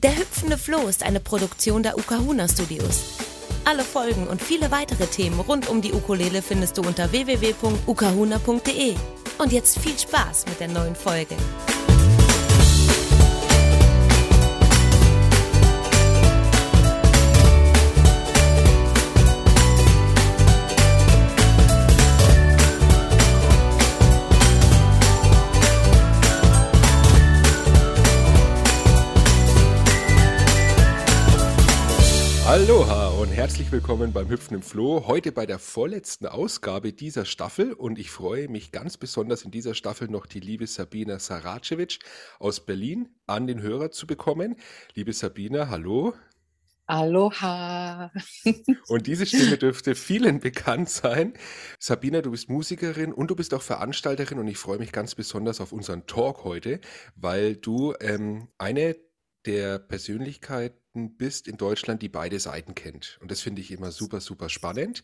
Der hüpfende Floh ist eine Produktion der Ukahuna Studios. Alle Folgen und viele weitere Themen rund um die Ukulele findest du unter www.ukahuna.de. Und jetzt viel Spaß mit der neuen Folge. Aloha und herzlich willkommen beim Hüpfen im Floh. Heute bei der vorletzten Ausgabe dieser Staffel und ich freue mich ganz besonders in dieser Staffel noch die liebe Sabina Saracevic aus Berlin an den Hörer zu bekommen. Liebe Sabina, hallo. Aloha. Und diese Stimme dürfte vielen bekannt sein. Sabina, du bist Musikerin und du bist auch Veranstalterin und ich freue mich ganz besonders auf unseren Talk heute, weil du ähm, eine der Persönlichkeiten bist in Deutschland, die beide Seiten kennt. Und das finde ich immer super, super spannend.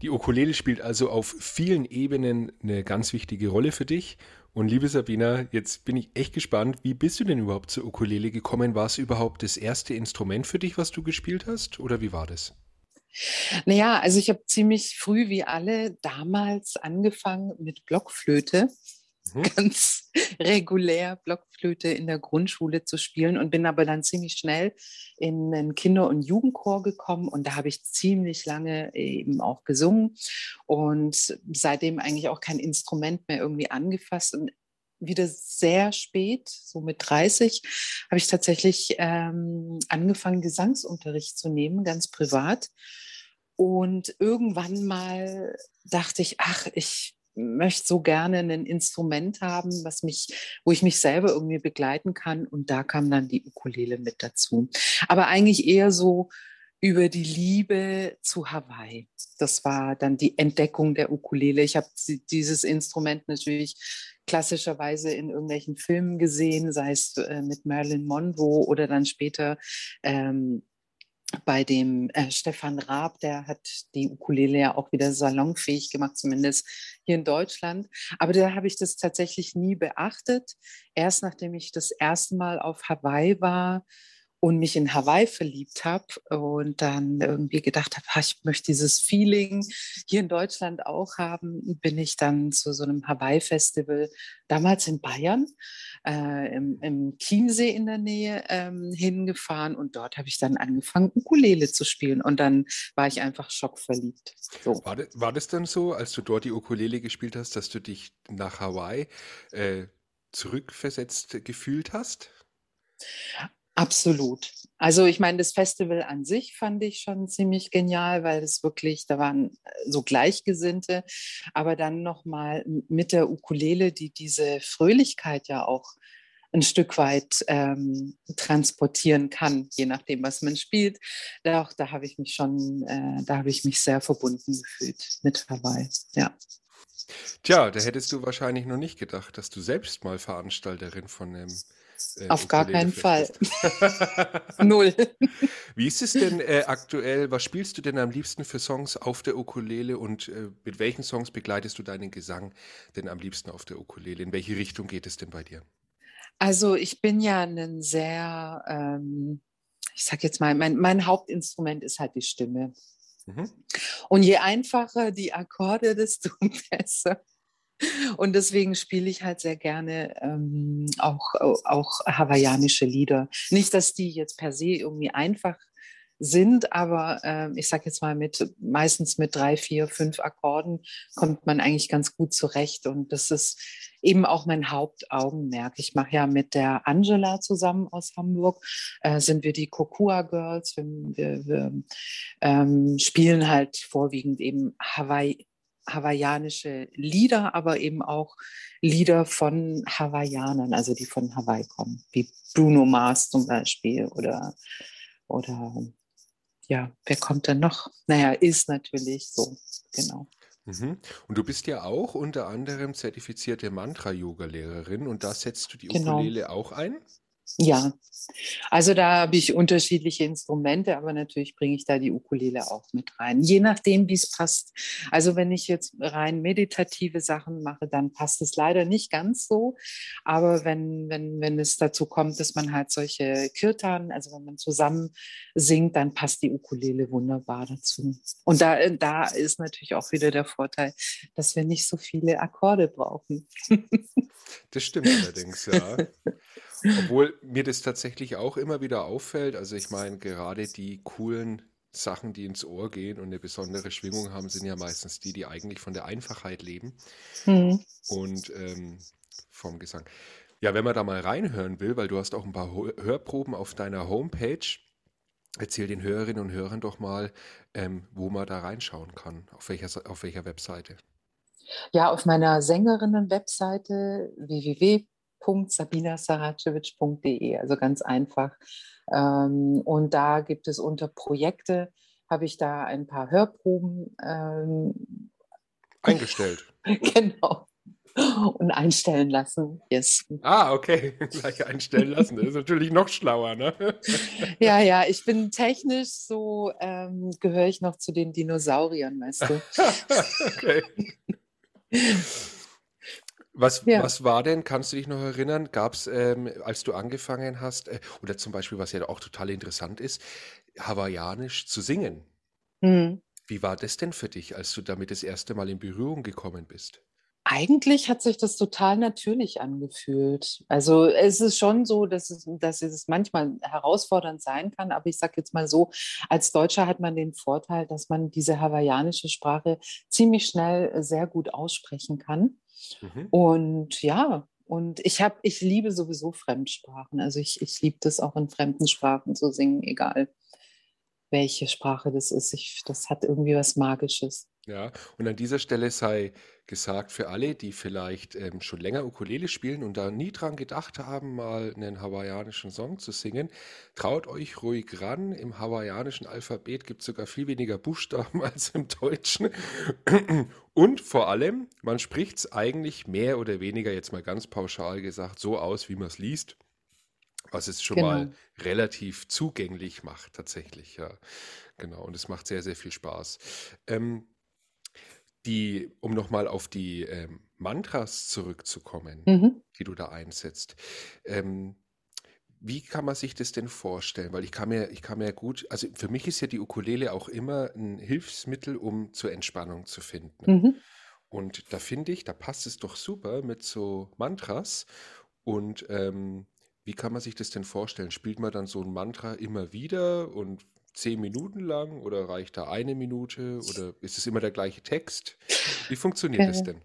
Die Ukulele spielt also auf vielen Ebenen eine ganz wichtige Rolle für dich. Und liebe Sabina, jetzt bin ich echt gespannt, wie bist du denn überhaupt zur Ukulele gekommen? War es überhaupt das erste Instrument für dich, was du gespielt hast? Oder wie war das? Naja, also ich habe ziemlich früh wie alle damals angefangen mit Blockflöte. Mhm. ganz regulär Blockflöte in der Grundschule zu spielen und bin aber dann ziemlich schnell in einen Kinder- und Jugendchor gekommen und da habe ich ziemlich lange eben auch gesungen und seitdem eigentlich auch kein Instrument mehr irgendwie angefasst und wieder sehr spät, so mit 30, habe ich tatsächlich ähm, angefangen, Gesangsunterricht zu nehmen, ganz privat. Und irgendwann mal dachte ich, ach, ich möchte so gerne ein Instrument haben, was mich, wo ich mich selber irgendwie begleiten kann. Und da kam dann die Ukulele mit dazu. Aber eigentlich eher so über die Liebe zu Hawaii. Das war dann die Entdeckung der Ukulele. Ich habe dieses Instrument natürlich klassischerweise in irgendwelchen Filmen gesehen, sei es äh, mit Marilyn Monroe oder dann später ähm, bei dem äh, Stefan Raab, der hat die Ukulele ja auch wieder salonfähig gemacht, zumindest hier in Deutschland. Aber da habe ich das tatsächlich nie beachtet. Erst nachdem ich das erste Mal auf Hawaii war und mich in Hawaii verliebt habe und dann irgendwie gedacht habe, ich möchte dieses Feeling hier in Deutschland auch haben, bin ich dann zu so einem Hawaii-Festival damals in Bayern äh, im, im, Chiemsee in der Nähe ähm, hingefahren und dort habe ich dann angefangen, Ukulele zu spielen und dann war ich einfach schockverliebt. So. War, das, war das dann so, als du dort die Ukulele gespielt hast, dass du dich nach Hawaii äh, zurückversetzt gefühlt hast? Absolut. Also ich meine, das Festival an sich fand ich schon ziemlich genial, weil es wirklich, da waren äh, so Gleichgesinnte, aber dann nochmal mit der Ukulele, die diese Fröhlichkeit ja auch ein Stück weit ähm, transportieren kann, je nachdem, was man spielt. Da, da habe ich mich schon, äh, da habe ich mich sehr verbunden gefühlt mit Hawaii. Ja. Tja, da hättest du wahrscheinlich noch nicht gedacht, dass du selbst mal Veranstalterin von einem äh, Auf gar keinen Fall. Null. Wie ist es denn äh, aktuell? Was spielst du denn am liebsten für Songs auf der Ukulele und äh, mit welchen Songs begleitest du deinen Gesang denn am liebsten auf der Ukulele? In welche Richtung geht es denn bei dir? Also ich bin ja ein sehr, ähm, ich sag jetzt mal, mein, mein Hauptinstrument ist halt die Stimme. Mhm. Und je einfacher die Akkorde, desto besser. Und deswegen spiele ich halt sehr gerne ähm, auch, auch hawaiianische Lieder. Nicht, dass die jetzt per se irgendwie einfach sind, aber äh, ich sage jetzt mal mit meistens mit drei, vier, fünf Akkorden kommt man eigentlich ganz gut zurecht und das ist eben auch mein Hauptaugenmerk. Ich mache ja mit der Angela zusammen aus Hamburg, äh, sind wir die Kokua Girls. Wir, wir, wir ähm, spielen halt vorwiegend eben Hawaii, hawaiianische Lieder, aber eben auch Lieder von Hawaiianern, also die von Hawaii kommen, wie Bruno Mars zum Beispiel oder, oder ja, wer kommt denn noch? Naja, ist natürlich so, genau. Mhm. Und du bist ja auch unter anderem zertifizierte Mantra-Yoga-Lehrerin und da setzt du die genau. Ukulele auch ein? Ja, also da habe ich unterschiedliche Instrumente, aber natürlich bringe ich da die Ukulele auch mit rein, je nachdem, wie es passt. Also wenn ich jetzt rein meditative Sachen mache, dann passt es leider nicht ganz so. Aber wenn, wenn, wenn es dazu kommt, dass man halt solche Kirtan, also wenn man zusammen singt, dann passt die Ukulele wunderbar dazu. Und da, da ist natürlich auch wieder der Vorteil, dass wir nicht so viele Akkorde brauchen. Das stimmt allerdings, ja. Obwohl mir das tatsächlich auch immer wieder auffällt. Also ich meine, gerade die coolen Sachen, die ins Ohr gehen und eine besondere Schwingung haben, sind ja meistens die, die eigentlich von der Einfachheit leben mhm. und ähm, vom Gesang. Ja, wenn man da mal reinhören will, weil du hast auch ein paar Hörproben auf deiner Homepage, erzähl den Hörerinnen und Hörern doch mal, ähm, wo man da reinschauen kann, auf welcher, auf welcher Webseite. Ja, auf meiner Sängerinnen-Webseite www www.sabinasaracevic.de, also ganz einfach. Ähm, und da gibt es unter Projekte, habe ich da ein paar Hörproben ähm, eingestellt. genau. Und einstellen lassen. Yes. Ah, okay. Gleich einstellen lassen. Das ist natürlich noch schlauer, ne? ja, ja, ich bin technisch so, ähm, gehöre ich noch zu den Dinosauriern, weißt du. okay. Was, ja. was war denn, kannst du dich noch erinnern, gab es, ähm, als du angefangen hast, äh, oder zum Beispiel, was ja auch total interessant ist, hawaiianisch zu singen? Mhm. Wie war das denn für dich, als du damit das erste Mal in Berührung gekommen bist? Eigentlich hat sich das total natürlich angefühlt. Also es ist schon so, dass es, dass es manchmal herausfordernd sein kann, aber ich sage jetzt mal so, als Deutscher hat man den Vorteil, dass man diese hawaiianische Sprache ziemlich schnell sehr gut aussprechen kann. Mhm. Und ja, und ich habe, ich liebe sowieso Fremdsprachen. Also ich, ich liebe das auch in fremden Sprachen zu singen, egal welche Sprache das ist. Ich, das hat irgendwie was Magisches. Ja, und an dieser Stelle sei gesagt für alle, die vielleicht ähm, schon länger Ukulele spielen und da nie dran gedacht haben, mal einen hawaiianischen Song zu singen, traut euch ruhig ran. Im hawaiianischen Alphabet gibt es sogar viel weniger Buchstaben als im Deutschen. Und vor allem, man spricht es eigentlich mehr oder weniger, jetzt mal ganz pauschal gesagt, so aus, wie man es liest was es schon genau. mal relativ zugänglich macht, tatsächlich, ja. Genau, und es macht sehr, sehr viel Spaß. Ähm, die, um nochmal auf die ähm, Mantras zurückzukommen, mhm. die du da einsetzt. Ähm, wie kann man sich das denn vorstellen? Weil ich kann mir, ich kann mir gut, also für mich ist ja die Ukulele auch immer ein Hilfsmittel, um zur Entspannung zu finden. Mhm. Und da finde ich, da passt es doch super mit so Mantras. Und ähm, wie kann man sich das denn vorstellen? Spielt man dann so ein Mantra immer wieder und zehn Minuten lang oder reicht da eine Minute oder ist es immer der gleiche Text? Wie funktioniert das denn?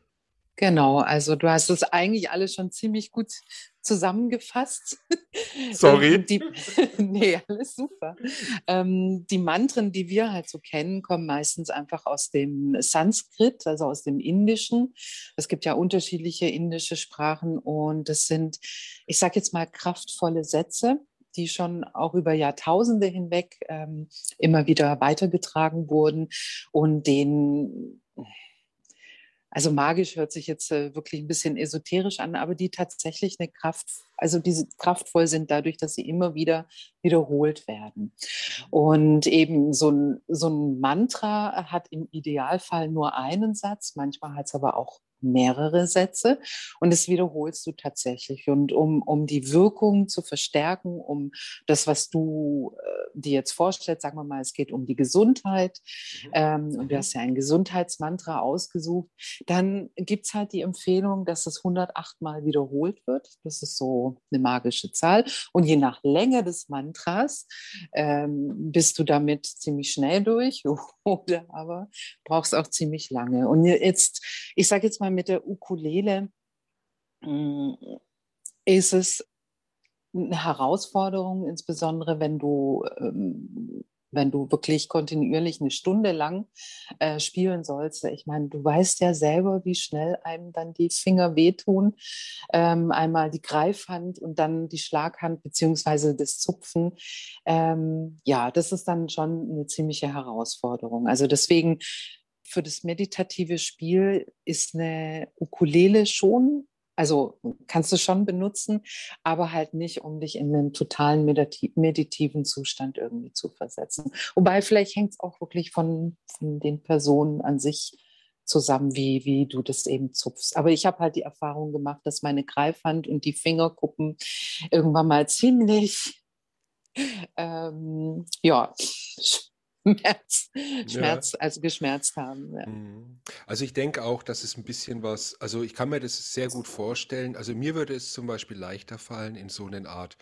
Genau, also du hast es eigentlich alles schon ziemlich gut zusammengefasst. Sorry. Die, nee, alles super. Ähm, die Mantren, die wir halt so kennen, kommen meistens einfach aus dem Sanskrit, also aus dem Indischen. Es gibt ja unterschiedliche indische Sprachen und es sind, ich sage jetzt mal, kraftvolle Sätze die schon auch über Jahrtausende hinweg ähm, immer wieder weitergetragen wurden und den also magisch hört sich jetzt äh, wirklich ein bisschen esoterisch an, aber die tatsächlich eine Kraft, also diese kraftvoll sind dadurch, dass sie immer wieder wiederholt werden. Und eben so ein, so ein Mantra hat im Idealfall nur einen Satz, manchmal hat es aber auch mehrere Sätze und das wiederholst du tatsächlich. Und um, um die Wirkung zu verstärken, um das, was du äh, dir jetzt vorstellst, sagen wir mal, es geht um die Gesundheit mhm. ähm, und du mhm. hast ja ein Gesundheitsmantra ausgesucht, dann gibt es halt die Empfehlung, dass es 108 Mal wiederholt wird. Das ist so eine magische Zahl. Und je nach Länge des Mantras ähm, bist du damit ziemlich schnell durch oder aber brauchst auch ziemlich lange. Und jetzt, ich sage jetzt mal, mal mit der Ukulele mm, ist es eine Herausforderung, insbesondere wenn du, ähm, wenn du wirklich kontinuierlich eine Stunde lang äh, spielen sollst. Ich meine, du weißt ja selber, wie schnell einem dann die Finger wehtun. Ähm, einmal die Greifhand und dann die Schlaghand beziehungsweise das Zupfen. Ähm, ja, das ist dann schon eine ziemliche Herausforderung. Also deswegen für das meditative Spiel ist eine Ukulele schon Also kannst du schon benutzen, aber halt nicht, um dich in einen totalen meditativen Zustand irgendwie zu versetzen. Wobei vielleicht hängt es auch wirklich von, von den Personen an sich zusammen, wie, wie du das eben zupfst. Aber ich habe halt die Erfahrung gemacht, dass meine Greifhand und die Fingerkuppen irgendwann mal ziemlich ähm, ja, Schmerz, Schmerz ja. also geschmerzt haben. Ja. Mhm. Also ich denke auch, dass es ein bisschen was, also ich kann mir das sehr gut vorstellen. Also mir würde es zum Beispiel leichter fallen, in so eine Art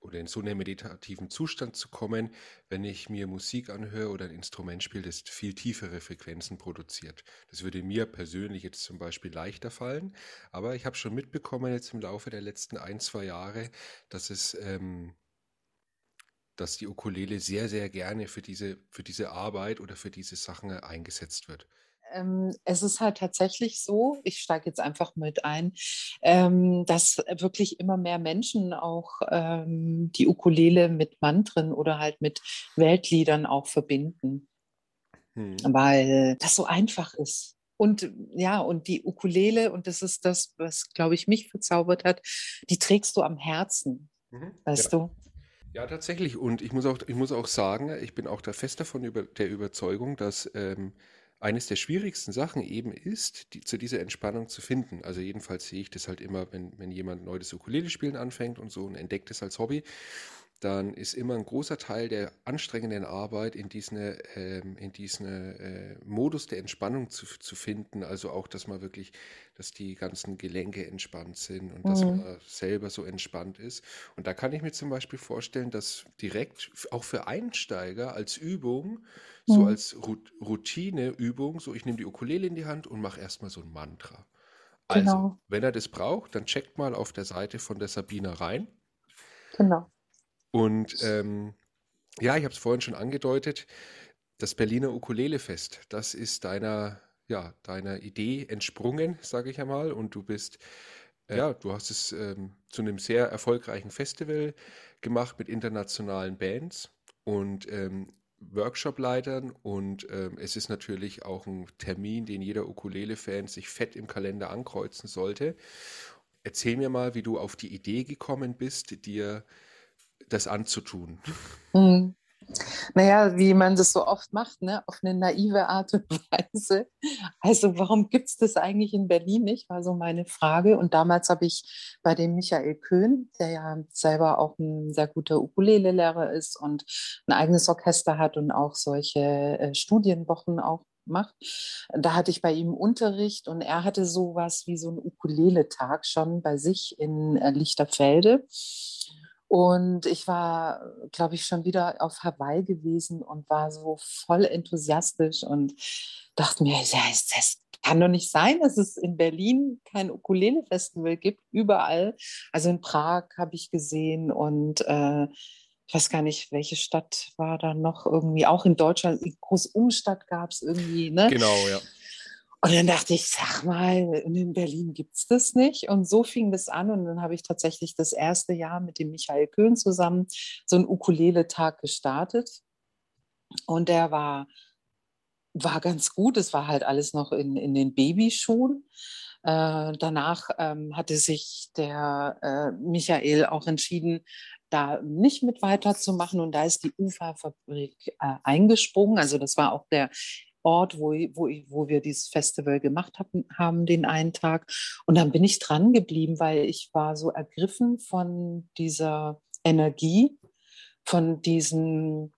oder in so einen meditativen Zustand zu kommen, wenn ich mir Musik anhöre oder ein Instrument spiele, das viel tiefere Frequenzen produziert. Das würde mir persönlich jetzt zum Beispiel leichter fallen, aber ich habe schon mitbekommen jetzt im Laufe der letzten ein, zwei Jahre, dass es ähm, dass die Ukulele sehr, sehr gerne für diese, für diese Arbeit oder für diese Sachen eingesetzt wird. Ähm, es ist halt tatsächlich so, ich steige jetzt einfach mit ein, ähm, dass wirklich immer mehr Menschen auch ähm, die Ukulele mit Mantren oder halt mit Weltliedern auch verbinden, hm. weil das so einfach ist. Und ja, und die Ukulele, und das ist das, was, glaube ich, mich verzaubert hat, die trägst du am Herzen, mhm. weißt ja. du? Ja, tatsächlich. Und ich muss auch, ich muss auch sagen, ich bin auch da fest davon über, der Überzeugung, dass ähm, eines der schwierigsten Sachen eben ist, die, zu dieser Entspannung zu finden. Also jedenfalls sehe ich das halt immer, wenn, wenn jemand neu das Ukulele spielen anfängt und so und entdeckt es als Hobby, dann ist immer ein großer Teil der anstrengenden Arbeit in diesen, ähm, in diesen äh, Modus der Entspannung zu, zu finden. Also auch, dass man wirklich, dass die ganzen Gelenke entspannt sind und mhm. dass man selber so entspannt ist. Und da kann ich mir zum Beispiel vorstellen, dass direkt auch für Einsteiger als Übung, mhm. so als Routineübung, so ich nehme die Ukulele in die Hand und mache erstmal so ein Mantra. Also, genau. wenn er das braucht, dann checkt mal auf der Seite von der Sabine rein. Genau. Und ähm, ja, ich habe es vorhin schon angedeutet, das Berliner Ukulelefest, das ist deiner, ja, deiner Idee entsprungen, sage ich einmal. Und du bist, äh, ja, du hast es ähm, zu einem sehr erfolgreichen Festival gemacht mit internationalen Bands und ähm, Workshop-Leitern. Und ähm, es ist natürlich auch ein Termin, den jeder Ukulele-Fan sich fett im Kalender ankreuzen sollte. Erzähl mir mal, wie du auf die Idee gekommen bist, dir das anzutun? Mhm. Naja, wie man das so oft macht, ne? auf eine naive Art und Weise. Also warum gibt es das eigentlich in Berlin nicht, war so meine Frage. Und damals habe ich bei dem Michael Köhn, der ja selber auch ein sehr guter Ukulele-Lehrer ist und ein eigenes Orchester hat und auch solche äh, Studienwochen auch macht. Da hatte ich bei ihm Unterricht und er hatte sowas wie so einen Ukulele-Tag schon bei sich in äh, Lichterfelde. Und ich war, glaube ich, schon wieder auf Hawaii gewesen und war so voll enthusiastisch und dachte mir, ja, das kann doch nicht sein, dass es in Berlin kein Ukulele-Festival gibt, überall. Also in Prag habe ich gesehen und äh, ich weiß gar nicht, welche Stadt war da noch irgendwie, auch in Deutschland, Großumstadt gab es irgendwie. Ne? Genau, ja. Und dann dachte ich, sag mal, in Berlin gibt es das nicht. Und so fing das an. Und dann habe ich tatsächlich das erste Jahr mit dem Michael Köhn zusammen so einen Ukulele-Tag gestartet. Und der war, war ganz gut. Es war halt alles noch in, in den Babyschuhen. Äh, danach ähm, hatte sich der äh, Michael auch entschieden, da nicht mit weiterzumachen. Und da ist die UFA-Fabrik äh, eingesprungen. Also das war auch der Ort, wo, wo, wo wir dieses Festival gemacht haben, haben, den einen Tag. Und dann bin ich dran geblieben, weil ich war so ergriffen von dieser Energie, von diesen,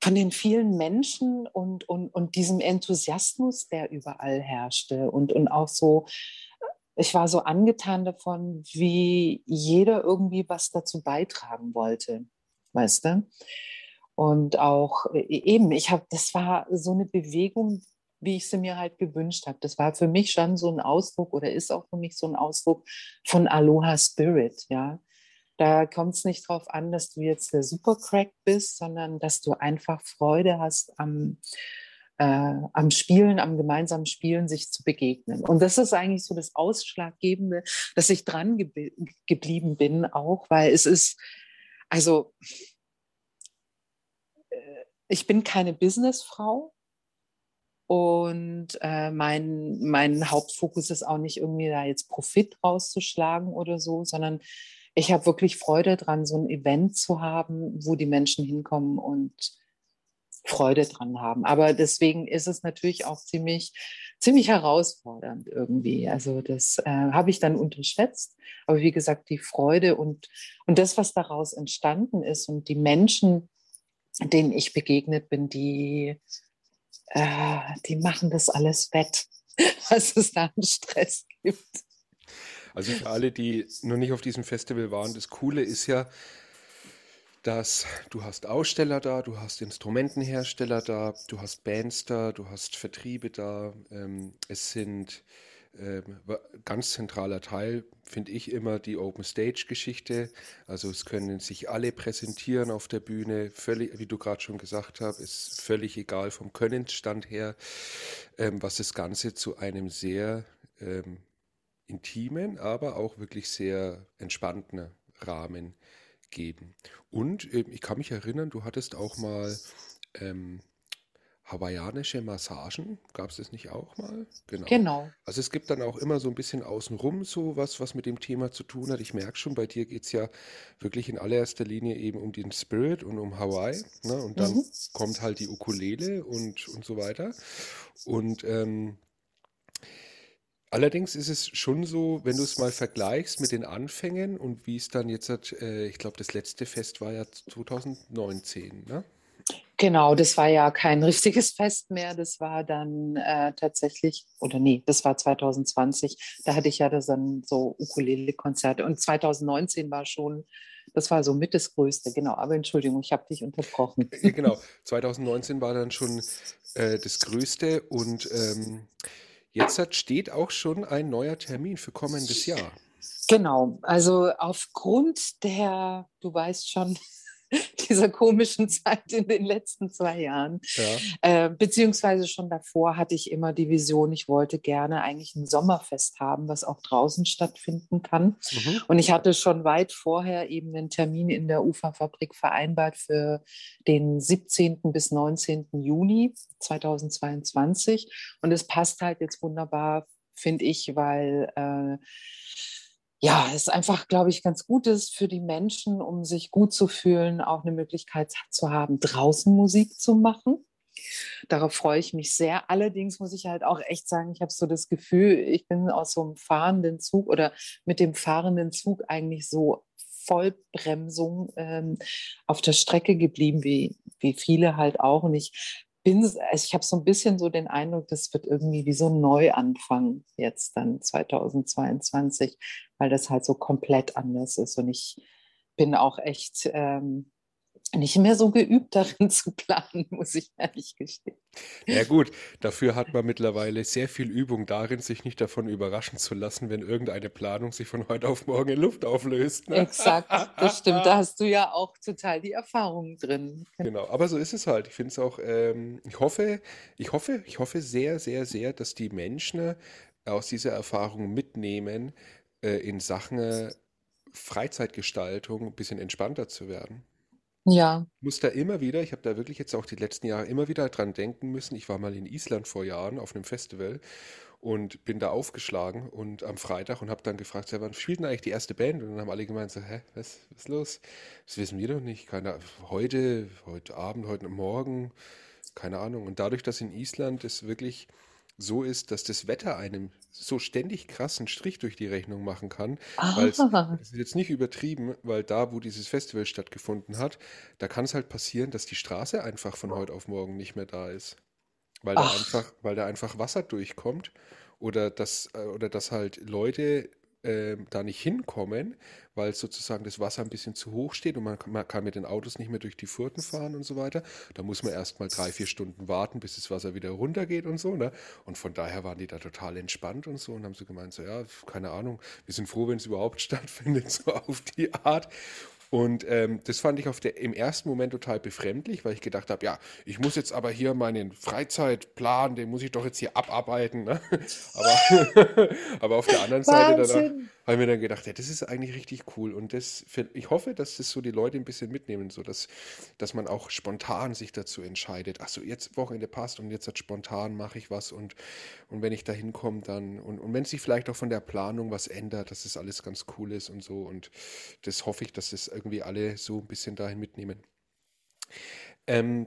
von den vielen Menschen und, und, und diesem Enthusiasmus, der überall herrschte. Und, und auch so, ich war so angetan davon, wie jeder irgendwie was dazu beitragen wollte. Weißt du? Und auch äh, e-, eben, ich habe, das war so eine Bewegung, wie ich sie mir halt gewünscht habe. Das war für mich schon so ein Ausdruck oder ist auch für mich so ein Ausdruck von Aloha Spirit, ja. Da kommt es nicht darauf an, dass du jetzt der Supercrack bist, sondern dass du einfach Freude hast am, äh, am Spielen, am gemeinsamen Spielen, sich zu begegnen. Und das ist eigentlich so das Ausschlaggebende, dass ich dran ge geblieben bin, auch, weil es ist, also ich bin keine Businessfrau. Und äh, mein, mein Hauptfokus ist auch nicht irgendwie da jetzt Profit rauszuschlagen oder so, sondern ich habe wirklich Freude dran, so ein Event zu haben, wo die Menschen hinkommen und Freude dran haben. Aber deswegen ist es natürlich auch ziemlich, ziemlich herausfordernd irgendwie. Also das äh, habe ich dann unterschätzt. Aber wie gesagt, die Freude und, und das, was daraus entstanden ist und die Menschen, denen ich begegnet bin, die, äh, die machen das alles wett, was es da an Stress gibt. Also für alle, die noch nicht auf diesem Festival waren, das Coole ist ja, dass du hast Aussteller da, du hast Instrumentenhersteller da, du hast Bands da, du hast Vertriebe da. Ähm, es sind ganz zentraler Teil, finde ich immer die Open Stage Geschichte. Also es können sich alle präsentieren auf der Bühne, völlig, wie du gerade schon gesagt hast, ist völlig egal vom Könnensstand her, ähm, was das Ganze zu einem sehr ähm, intimen, aber auch wirklich sehr entspannten Rahmen geben. Und äh, ich kann mich erinnern, du hattest auch mal ähm, hawaiianische Massagen. Gab es das nicht auch mal? Genau. genau. Also es gibt dann auch immer so ein bisschen außenrum so was, was mit dem Thema zu tun hat. Ich merke schon, bei dir geht es ja wirklich in allererster Linie eben um den Spirit und um Hawaii. Ne? Und dann mhm. kommt halt die Ukulele und, und so weiter. Und ähm, Allerdings ist es schon so, wenn du es mal vergleichst mit den Anfängen und wie es dann jetzt hat, äh, ich glaube, das letzte Fest war ja 2019, ne? Genau, das war ja kein richtiges Fest mehr. Das war dann äh, tatsächlich, oder nee, das war 2020. Da hatte ich ja das dann so Ukulele-Konzerte. Und 2019 war schon, das war so mit das Größte, genau. Aber Entschuldigung, ich habe dich unterbrochen. Genau, 2019 war dann schon äh, das Größte und ähm, Jetzt steht auch schon ein neuer Termin für kommendes Jahr. Genau, also aufgrund der, du weißt schon, dieser komischen Zeit in den letzten zwei Jahren. Ja. Äh, beziehungsweise schon davor hatte ich immer die Vision, ich wollte gerne eigentlich ein Sommerfest haben, was auch draußen stattfinden kann. Mhm. Und ich hatte schon weit vorher eben einen Termin in der Uferfabrik vereinbart für den 17. bis 19. Juni 2022. Und es passt halt jetzt wunderbar, finde ich, weil äh, ja, es einfach, glaube ich, ganz gut ist für die Menschen, um sich gut zu fühlen, auch eine Möglichkeit zu haben, draußen Musik zu machen. Darauf freue ich mich sehr. Allerdings muss ich halt auch echt sagen, ich habe so das Gefühl, ich bin aus so einem fahrenden Zug oder mit dem fahrenden Zug eigentlich so Vollbremsung ähm, auf der Strecke geblieben, wie, wie viele halt auch. Und ich bin, also ich habe so ein bisschen so den Eindruck, das wird irgendwie wie so ein Neuanfang jetzt dann 2022, weil das halt so komplett anders ist. Und ich bin auch echt ähm, nicht mehr so geübt darin zu planen, muss ich ehrlich gestehen. Ja gut, dafür hat man mittlerweile sehr viel Übung darin, sich nicht davon überraschen zu lassen, wenn irgendeine Planung sich von heute auf morgen in Luft auflöst. Ne? Exakt, das stimmt. Da hast du ja auch total die Erfahrung drin. Genau, aber so ist es halt. Ich finde es auch, ähm, ich hoffe, ich hoffe, ich hoffe sehr, sehr, sehr, dass die Menschen aus dieser Erfahrung mitnehmen, äh, in Sachen Freizeitgestaltung ein bisschen entspannter zu werden. Ja. Muss da immer wieder, ich habe da wirklich jetzt auch die letzten Jahre immer wieder dran denken müssen. Ich war mal in Island vor Jahren auf einem Festival und bin da aufgeschlagen und am Freitag und habe dann gefragt, ja, wann spielt denn eigentlich die erste Band? Und dann haben alle gemeint, so, hä, was, was ist los? Das wissen wir doch nicht. Keine, heute, heute Abend, heute Morgen, keine Ahnung. Und dadurch, dass in Island es wirklich so ist, dass das Wetter einem so ständig krassen Strich durch die Rechnung machen kann. Weil es ist jetzt nicht übertrieben, weil da, wo dieses Festival stattgefunden hat, da kann es halt passieren, dass die Straße einfach von heute auf morgen nicht mehr da ist. Weil da einfach, weil da einfach Wasser durchkommt oder dass, äh, oder dass halt Leute äh, da nicht hinkommen, weil sozusagen das Wasser ein bisschen zu hoch steht und man, man, kann mit den Autos nicht mehr durch die Furten fahren und so weiter. Da muss man erst mal drei, vier Stunden warten, bis das Wasser wieder runtergeht und so. Ne? Und von daher waren die da total entspannt und so und haben so gemeint, so ja, keine Ahnung, wir sind froh, wenn es überhaupt stattfindet, so auf die Art. Und ähm, das fand ich auf der, im ersten Moment total befremdlich, weil ich gedacht habe, ja, ich muss jetzt aber hier meinen Freizeitplan, den muss ich doch jetzt hier abarbeiten. Ne? Aber, aber auf der anderen Seite danach habe ich mir dann gedacht, ja, das ist eigentlich richtig cool. Und das, ich hoffe, dass das so die Leute ein bisschen mitnehmen, so dass, dass man auch spontan sich dazu entscheidet. Ach so, jetzt Wochenende passt und jetzt hat spontan mache ich was und, und wenn ich da hinkomme, dann und, und wenn sich vielleicht auch von der Planung was ändert, dass das alles ganz cool ist und so. Und das hoffe ich, dass das irgendwie alle so ein bisschen dahin mitnehmen. Ähm,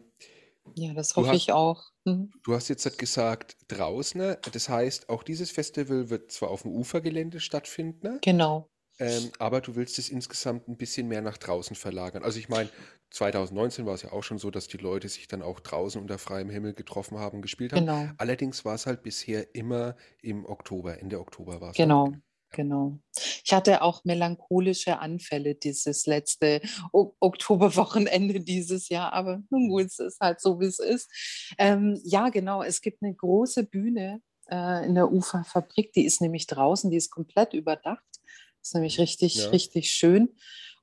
ja, das hoffe hast, ich auch. Mhm. Du hast jetzt gesagt, draußen, das heißt, auch dieses Festival wird zwar auf dem Ufergelände stattfinden. Genau. Ähm, aber du willst es insgesamt ein bisschen mehr nach draußen verlagern. Also ich meine, 2019 war es ja auch schon so, dass die Leute sich dann auch draußen unter freiem Himmel getroffen haben gespielt haben. Genau. Allerdings war es halt bisher immer im Oktober, Ende Oktober war es. Genau. Halt. Genau. Ich hatte auch melancholische Anfälle dieses letzte o Oktoberwochenende dieses Jahr, aber nun gut, es ist halt so, wie es ist. Ähm, ja, genau, es gibt eine große Bühne äh, in der Uferfabrik, die ist nämlich draußen, die ist komplett überdacht. Das ist nämlich richtig, ja. richtig schön.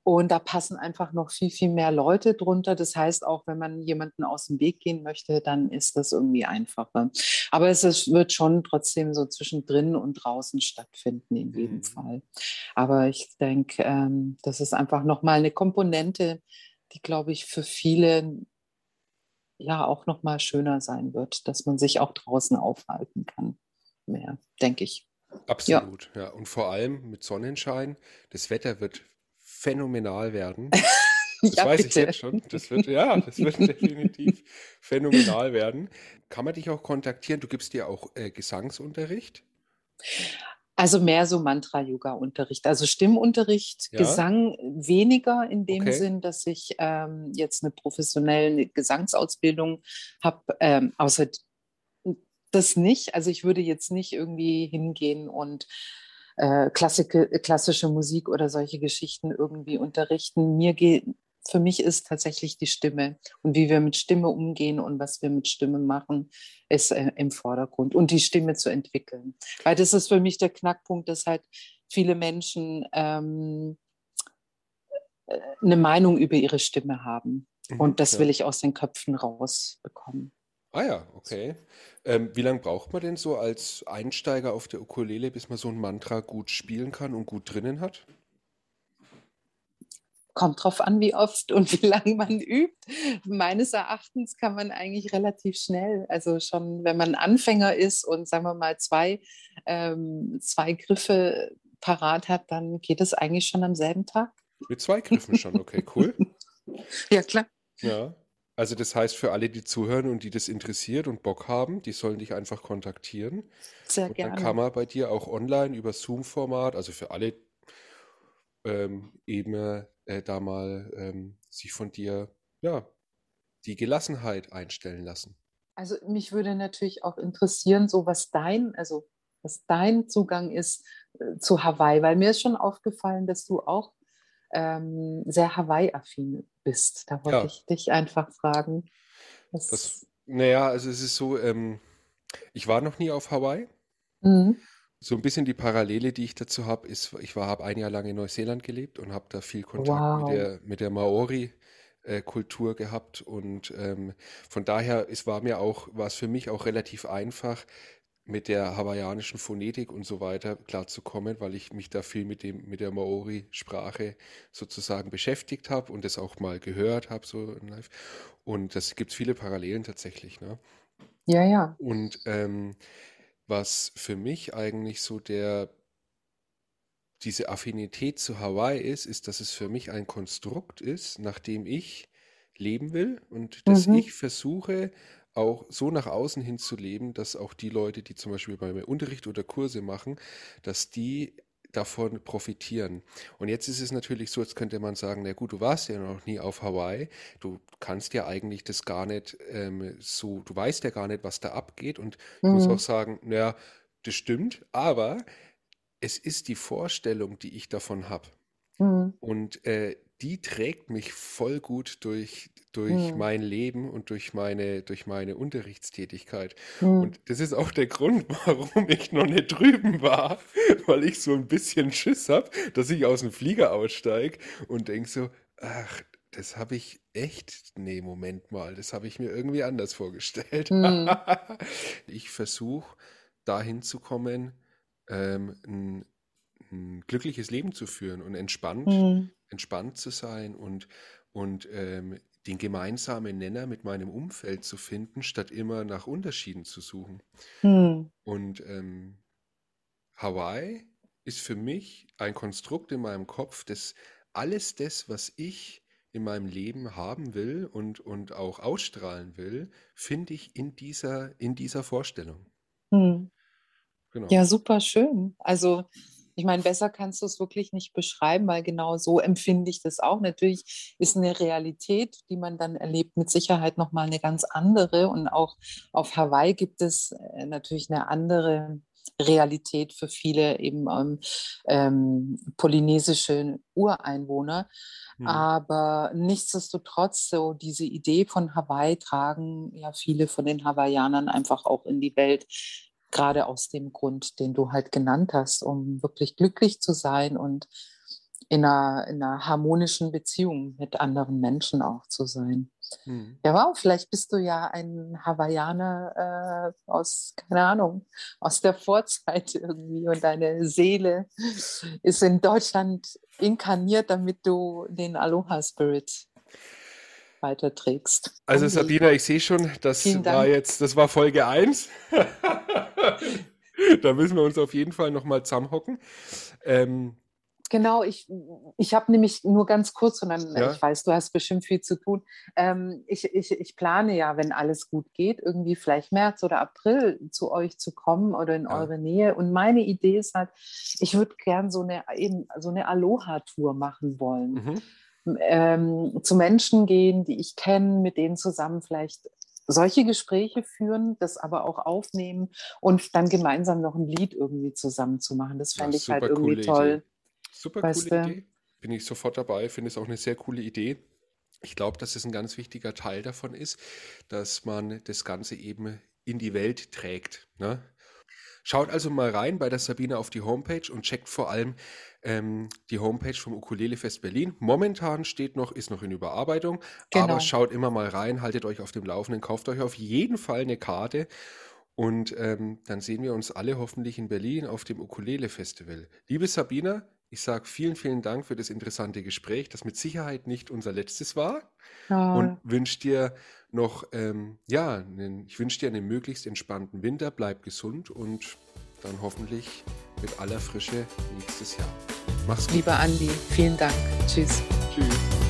Und da passen einfach noch viel, viel mehr Leute drunter. Das heißt, auch wenn man jemanden aus dem Weg gehen möchte, dann ist das irgendwie einfacher. Aber es ist, wird schon trotzdem so zwischendrin und draußen stattfinden, in jedem mhm. Fall. Aber ich denke, ähm, das ist einfach nochmal eine Komponente, die, glaube ich, für viele ja auch nochmal schöner sein wird, dass man sich auch draußen aufhalten kann. Mehr, denke ich. Absolut, ja. ja. Und vor allem mit Sonnenschein. Das Wetter wird phänomenal werden. Das ja, weiß bitte. ich jetzt schon. Das wird, ja, das wird definitiv phänomenal werden. Kann man dich auch kontaktieren? Du gibst dir auch äh, Gesangsunterricht? Also mehr so Mantra-Yoga-Unterricht, also Stimmunterricht, ja? Gesang weniger in dem okay. Sinn, dass ich ähm, jetzt eine professionelle Gesangsausbildung habe, ähm, außer das nicht. Also ich würde jetzt nicht irgendwie hingehen und äh, Klassik, klassische Musik oder solche Geschichten irgendwie unterrichten. Mir geht, für mich ist tatsächlich die Stimme und wie wir mit Stimme umgehen und was wir mit Stimme machen, ist äh, im Vordergrund und die Stimme zu entwickeln. Weil das ist für mich der Knackpunkt, dass halt viele Menschen ähm, äh, eine Meinung über ihre Stimme haben. Mhm, und das ja. will ich aus den Köpfen rausbekommen. Ah ja, okay. Ähm, wie lange braucht man denn so als Einsteiger auf der Ukulele, bis man so ein Mantra gut spielen kann und gut drinnen hat? Kommt drauf an, wie oft und wie lange man übt. Meines Erachtens kann man eigentlich relativ schnell, also schon, wenn man Anfänger ist und sagen wir mal zwei, ähm, zwei Griffe parat hat, dann geht es eigentlich schon am selben Tag. Mit zwei Griffen schon, okay, cool. ja, klar. Ja. Also das heißt, für alle, die zuhören und die das interessiert und Bock haben, die sollen dich einfach kontaktieren. Sehr und gerne. Dann kann man bei dir auch online über Zoom-Format, also für alle ähm, eben äh, da mal ähm, sich von dir ja die Gelassenheit einstellen lassen. Also mich würde natürlich auch interessieren, so was dein, also was dein Zugang ist äh, zu Hawaii, weil mir ist schon aufgefallen, dass du auch ähm, sehr Hawaii-affin bist. Da wollte ja. ich dich einfach fragen. Das, naja, also es ist so, ähm, ich war noch nie auf Hawaii. Mhm. So ein bisschen die Parallele, die ich dazu habe, ist, ich habe ein Jahr lang in Neuseeland gelebt und habe da viel Kontakt wow. mit der, mit der Maori. Kultur gehabt und ähm, von daher es war mir auch war es für mich auch relativ einfach mit der hawaiianischen Phonetik und so weiter klarzukommen, weil ich mich da viel mit dem mit der Maori-Sprache sozusagen beschäftigt habe und das auch mal gehört habe so live. Und das gibt viele Parallelen tatsächlich, ne? Ja, ja. Und ähm, was für mich eigentlich so der diese Affinität zu Hawaii ist, ist, dass es für mich ein Konstrukt ist, nach dem ich leben will und dass mhm. ich versuche, auch so nach außen hin zu leben, dass auch die Leute, die zum Beispiel bei mir Unterricht oder Kurse machen, dass die davon profitieren. Und jetzt ist es natürlich so, jetzt könnte man sagen, na gut, du warst ja noch nie auf Hawaii, du kannst ja eigentlich das gar nicht ähm, so, du weißt ja gar nicht, was da abgeht und mhm. ich muss auch sagen, naja, das stimmt, aber es ist die Vorstellung, die ich davon habe. Mhm. Und äh, die trägt mich voll gut durch, durch mhm. mein Leben und durch meine, durch meine Unterrichtstätigkeit. Mhm. Und das ist auch der Grund, warum ich noch nicht drüben war, weil ich so ein bisschen Schiss habe, dass ich aus dem Flieger aussteige und denke so, Ach, das habe ich echt. Nee, Moment mal, das habe ich mir irgendwie anders vorgestellt. Mhm. ich versuche dahin zu kommen, ähm, ein, ein, glückliches Leben zu führen und entspannt, mhm. entspannt zu sein und, und ähm, den gemeinsamen Nenner mit meinem Umfeld zu finden, statt immer nach Unterschieden zu suchen. Mhm. Und ähm, Hawaii ist für mich ein Konstrukt in meinem Kopf, das alles das, was ich in meinem Leben haben will und, und auch ausstrahlen will, finde ich in dieser, in dieser Vorstellung. Hm. Genau. Ja, super schön. Also ich meine, besser kannst du es wirklich nicht beschreiben, weil genau so empfinde ich das auch. Natürlich ist eine Realität, die man dann erlebt, mit Sicherheit nochmal eine ganz andere. Und auch auf Hawaii gibt es äh, natürlich eine andere Realität für viele eben ähm, ähm, polynesische Ureinwohner. Mhm. Aber nichtsdestotrotz, so diese Idee von Hawaii tragen ja viele von den Hawaiianern einfach auch in die Welt, gerade aus dem Grund, den du halt genannt hast, um wirklich glücklich zu sein und in einer, in einer harmonischen Beziehung mit anderen Menschen auch zu sein. Hm. Ja, wow, vielleicht bist du ja ein Hawaiianer äh, aus, keine Ahnung, aus der Vorzeit irgendwie und deine Seele ist in Deutschland inkarniert, damit du den Aloha-Spirit weiterträgst. Also okay. Sabina, ich sehe schon, das war jetzt, das war Folge 1. da müssen wir uns auf jeden Fall nochmal zusammenhocken. Ähm, Genau, ich, ich habe nämlich nur ganz kurz, und dann, ja. ich weiß, du hast bestimmt viel zu tun. Ähm, ich, ich, ich plane ja, wenn alles gut geht, irgendwie vielleicht März oder April zu euch zu kommen oder in ja. eure Nähe. Und meine Idee ist halt, ich würde gern so eine, eben, so eine Aloha-Tour machen wollen. Mhm. Ähm, zu Menschen gehen, die ich kenne, mit denen zusammen vielleicht solche Gespräche führen, das aber auch aufnehmen und dann gemeinsam noch ein Lied irgendwie zusammen zu machen. Das fände ich halt irgendwie toll. Idee. Super weißt coole du? Idee. Bin ich sofort dabei, finde es auch eine sehr coole Idee. Ich glaube, dass es ein ganz wichtiger Teil davon ist, dass man das Ganze eben in die Welt trägt. Ne? Schaut also mal rein bei der Sabine auf die Homepage und checkt vor allem ähm, die Homepage vom Ukulelefest Berlin. Momentan steht noch, ist noch in Überarbeitung, genau. aber schaut immer mal rein, haltet euch auf dem Laufenden, kauft euch auf jeden Fall eine Karte und ähm, dann sehen wir uns alle hoffentlich in Berlin auf dem Ukulele Festival. Liebe Sabina, ich sage vielen, vielen Dank für das interessante Gespräch, das mit Sicherheit nicht unser letztes war. Ja. Und wünsche dir noch, ähm, ja, einen, ich wünsche dir einen möglichst entspannten Winter, bleib gesund und dann hoffentlich mit aller Frische nächstes Jahr. Mach's gut. Lieber Andi, vielen Dank. Tschüss. Tschüss.